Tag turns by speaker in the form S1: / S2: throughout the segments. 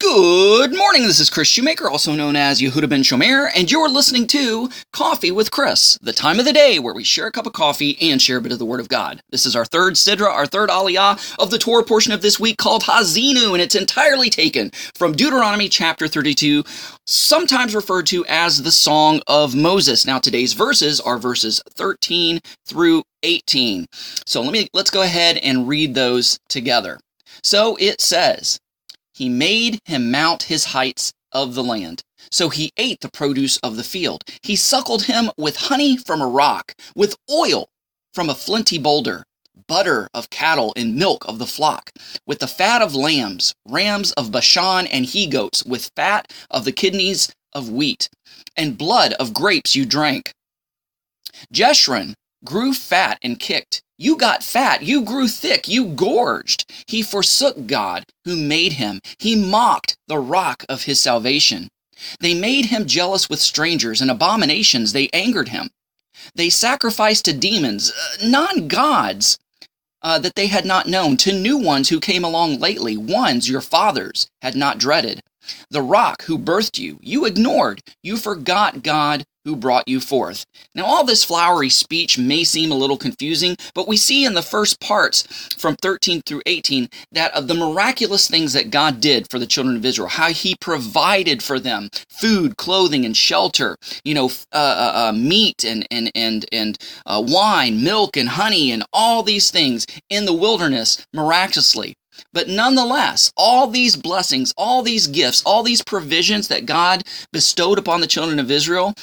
S1: Good morning. This is Kris Shoemaker, also known as Yehudah ben Shomeyr, and you're listening to Coffee with Kris, the time of the day where we share a cup of coffee and share a bit of the Word of God. This is our third Sidra, our third Aliyah of the Torah portion of this week called Haazinu, and it's entirely taken from Deuteronomy chapter 32, sometimes referred to as the Song of Moses. Now, today's verses are verses 13 through 18. So let me let's go ahead and read those together. So it says. He made him mount his heights of the land. So he ate the produce of the field. He suckled him with honey from a rock, with oil from a flinty boulder, butter of cattle and milk of the flock, with the fat of lambs, rams of Bashan, and he goats, with fat of the kidneys of wheat, and blood of grapes you drank. Jeshurun grew fat and kicked. You got fat. You grew thick. You gorged. He forsook God who made him. He mocked the rock of his salvation. They made him jealous with strangers and abominations. They angered him. They sacrificed to demons, uh, non gods, uh, that they had not known, to new ones who came along lately, ones your fathers had not dreaded. The rock who birthed you, you ignored. You forgot God who brought you forth. Now, all this flowery speech may seem a little confusing, but we see in the first parts from 13 through 18 that of the miraculous things that God did for the children of Israel, how He provided for them food, clothing, and shelter, you know, uh, uh, uh, meat and, and, and, and uh, wine, milk, and honey, and all these things in the wilderness miraculously. But nonetheless, all these blessings, all these gifts, all these provisions that God bestowed upon the children of Israel,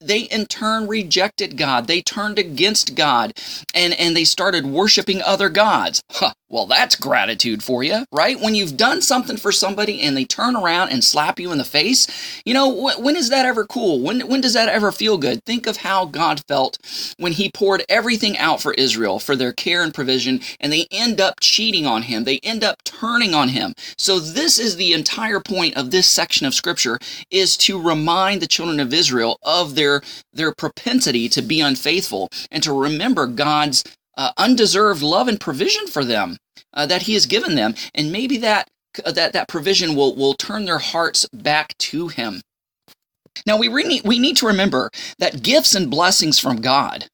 S1: they in turn rejected God. They turned against God and, and they started worshiping other gods. Huh, well, that's gratitude for you, right? When you've done something for somebody and they turn around and slap you in the face, you know, wh- when is that ever cool? When, when does that ever feel good? Think of how God felt when he poured everything out for Israel for their care and provision, and they end up cheating on him. They end up turning on him. So this is the entire point of this section of scripture is to remind the children of Israel of their, their propensity to be unfaithful and to remember God's uh, undeserved love and provision for them uh, that He has given them, and maybe that that that provision will will turn their hearts back to Him. Now we we need to remember that gifts and blessings from God,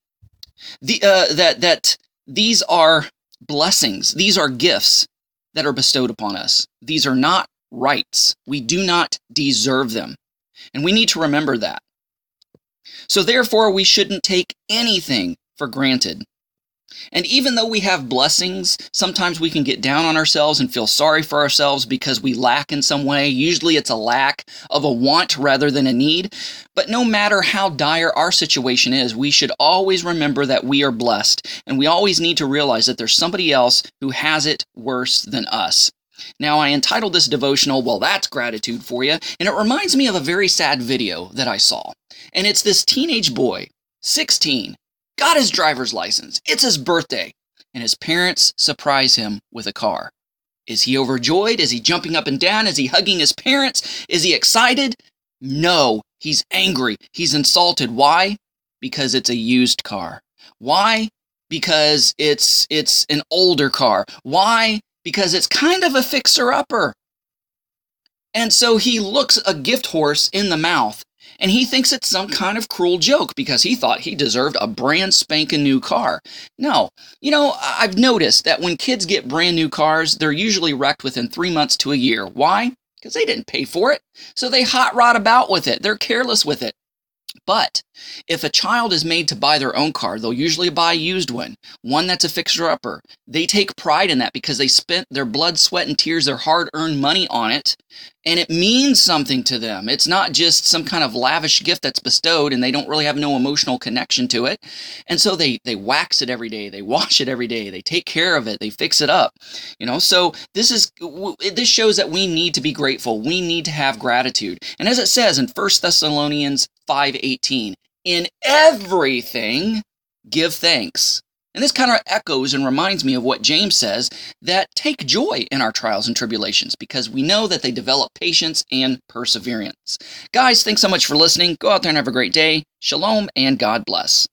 S1: the uh, that that these are blessings, these are gifts that are bestowed upon us. These are not rights. We do not deserve them, and we need to remember that. So therefore, we shouldn't take anything for granted. And even though we have blessings, sometimes we can get down on ourselves and feel sorry for ourselves because we lack in some way. Usually it's a lack of a want rather than a need. But no matter how dire our situation is, we should always remember that we are blessed. And we always need to realize that there's somebody else who has it worse than us. Now, I entitled this devotional, Well, That's Gratitude for You, and it reminds me of a very sad video that I saw. And it's this teenage boy, 16, got his driver's license. It's his birthday. And his parents surprise him with a car. Is he overjoyed? Is he jumping up and down? Is he hugging his parents? Is he excited? No, he's angry. He's insulted. Why? Because it's a used car. Why? Because it's it's an older car. Why? Because it's kind of a fixer upper. And so he looks a gift horse in the mouth and he thinks it's some kind of cruel joke because he thought he deserved a brand spanking new car. No, you know, I've noticed that when kids get brand new cars, they're usually wrecked within three months to a year. Why? Because they didn't pay for it. So they hot rod about with it, they're careless with it. But if a child is made to buy their own car, they'll usually buy a used one, one that's a fixer upper. They take pride in that because they spent their blood, sweat, and tears, their hard earned money on it, and it means something to them. It's not just some kind of lavish gift that's bestowed and they don't really have no emotional connection to it. And so they they wax it every day, they wash it every day, they take care of it, they fix it up. You know, so this is this shows that we need to be grateful. We need to have gratitude. And as it says in 1 Thessalonians 5:18, in everything give thanks and this kind of echoes and reminds me of what James says that take joy in our trials and tribulations because we know that they develop patience and perseverance. Guys, thanks so much for listening. Go out there and have a great day. Shalom and God bless.